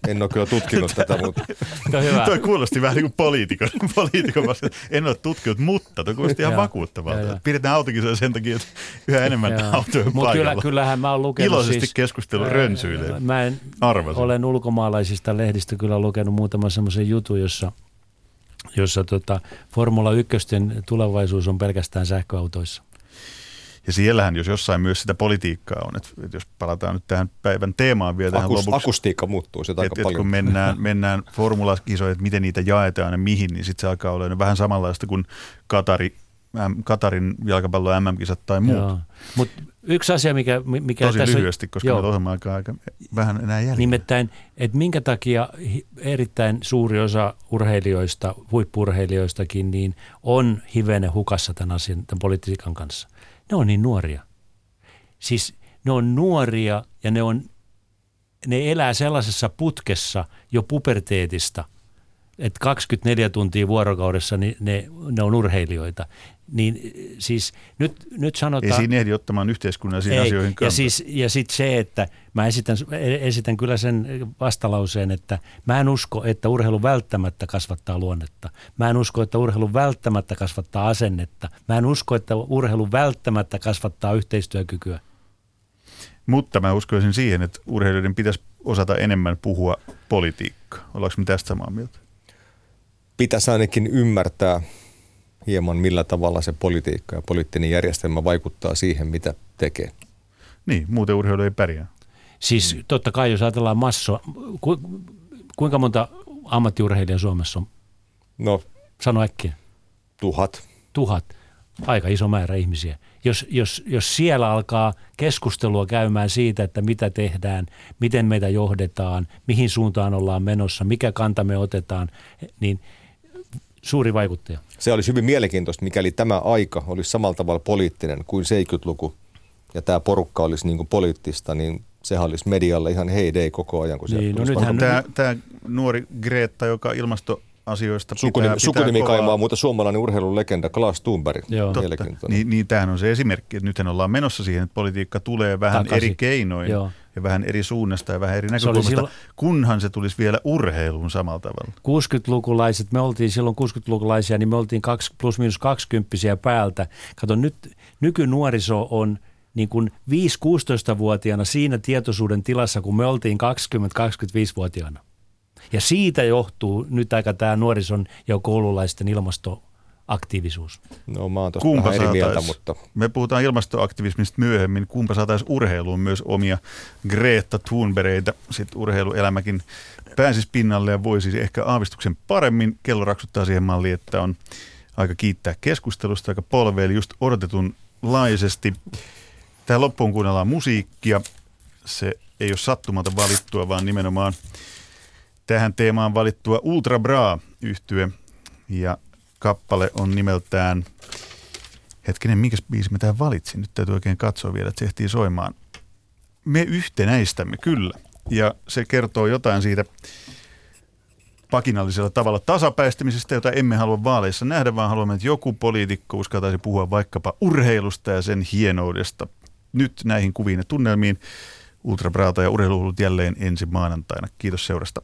en ole kyllä tutkinut tätä, mutta... Tuo, hyvä. Tuo kuulosti vähän niin kuin poliitikon. poliitikon vasta. En ole tutkinut, mutta tuo kuulosti ihan vakuuttavalta. Pidetään autokisoja sen takia, että yhä enemmän autoja on paikalla. Kyllä, kyllähän mä oon lukenut Iloisesti siis, keskustelu rönsyilee. Mä en, Arvasin. olen ulkomaalaisista lehdistä kyllä lukenut muutaman semmoisen jutun, jossa jossa tota, Formula 1 tulevaisuus on pelkästään sähköautoissa. Ja siellähän, jos jossain myös sitä politiikkaa on, että, että jos palataan nyt tähän päivän teemaan vielä tähän Akus, lopuksi. Akustiikka muuttuu sitä aika paljon. kun mennään, mennään formulakisoihin, että miten niitä jaetaan ja mihin, niin sitten se alkaa olla vähän samanlaista kuin Katari, Katarin jalkapallo MM-kisat tai muut. Mutta yksi asia, mikä, mikä Tosi tässä lyhyesti, koska joo. ohjelma aikaa aika vähän enää jäljellä. Nimittäin, että minkä takia erittäin suuri osa urheilijoista, huippurheilijoistakin, niin on hivenen hukassa tämän asian, tämän politiikan kanssa ne on niin nuoria. Siis ne on nuoria ja ne, on, ne elää sellaisessa putkessa jo puberteetista, että 24 tuntia vuorokaudessa niin ne, ne on urheilijoita. Niin siis nyt, nyt sanotaan... Ei siinä ehdi ottamaan yhteiskunnallisiin ei, asioihin kantaa. Ja, siis, ja sitten se, että mä esitän, esitän kyllä sen vastalauseen, että mä en usko, että urheilu välttämättä kasvattaa luonnetta. Mä en usko, että urheilu välttämättä kasvattaa asennetta. Mä en usko, että urheilu välttämättä kasvattaa yhteistyökykyä. Mutta mä uskoisin siihen, että urheilijoiden pitäisi osata enemmän puhua politiikkaa. Ollaanko me tästä samaa mieltä? pitäisi ainakin ymmärtää hieman, millä tavalla se politiikka ja poliittinen järjestelmä vaikuttaa siihen, mitä tekee. Niin, muuten urheilu ei pärjää. Siis totta kai, jos ajatellaan massoa, ku, kuinka monta ammattiurheilijaa Suomessa on? No, Sano äkkiä. tuhat. Tuhat. Aika iso määrä ihmisiä. Jos, jos, jos siellä alkaa keskustelua käymään siitä, että mitä tehdään, miten meitä johdetaan, mihin suuntaan ollaan menossa, mikä kanta me otetaan, niin suuri vaikuttaja. Se olisi hyvin mielenkiintoista, mikäli tämä aika olisi samalla tavalla poliittinen kuin 70-luku ja tämä porukka olisi niin kuin poliittista, niin sehän olisi medialle ihan heidei koko ajan. Kun Niin, no nythän- Tämä, tämä nuori Greta, joka ilmastoasioista Sukunimi, pitää, sukunimi pitää kaimaa muuta suomalainen urheilun legenda Klaas Thunberg. Joo. Totta. Mielenkiintoinen. Niin, niin tämähän on se esimerkki, että nythän ollaan menossa siihen, että politiikka tulee vähän Takaisin. eri keinoin Joo. Ja vähän eri suunnasta ja vähän eri näkökulmasta, silloin- kunhan se tulisi vielä urheiluun samalla tavalla. 60-lukulaiset, me oltiin silloin 60-lukulaisia, niin me oltiin kaksi, plus minus 20 päältä. Kato, nyt nykynuoriso on niin kuin 5-16-vuotiaana siinä tietoisuuden tilassa, kun me oltiin 20-25-vuotiaana. Ja siitä johtuu nyt aika tämä nuorison ja koululaisten ilmastoaktiivisuus. No mä oon Kumpa vähän eri mieltä, saatais- mutta Me puhutaan ilmastoaktivismista myöhemmin, kumpa saataisiin urheiluun myös omia Greta Thunbergitä. Sitten urheiluelämäkin pääsisi pinnalle ja voisi ehkä aavistuksen paremmin. Kello raksuttaa siihen malliin, että on aika kiittää keskustelusta, aika polveili just odotetunlaisesti. Tähän loppuun kuunnellaan musiikkia. Se ei ole sattumalta valittua, vaan nimenomaan tähän teemaan valittua Ultra Bra yhtye ja kappale on nimeltään Hetkinen, minkä biisi mä tähän valitsin? Nyt täytyy oikein katsoa vielä, että se ehtii soimaan. Me yhtenäistämme, kyllä. Ja se kertoo jotain siitä pakinallisella tavalla tasapäistämisestä, jota emme halua vaaleissa nähdä, vaan haluamme, että joku poliitikko uskaltaisi puhua vaikkapa urheilusta ja sen hienoudesta. Nyt näihin kuviin ja tunnelmiin Ultra Brata ja urheiluhullut jälleen ensi maanantaina. Kiitos seurasta.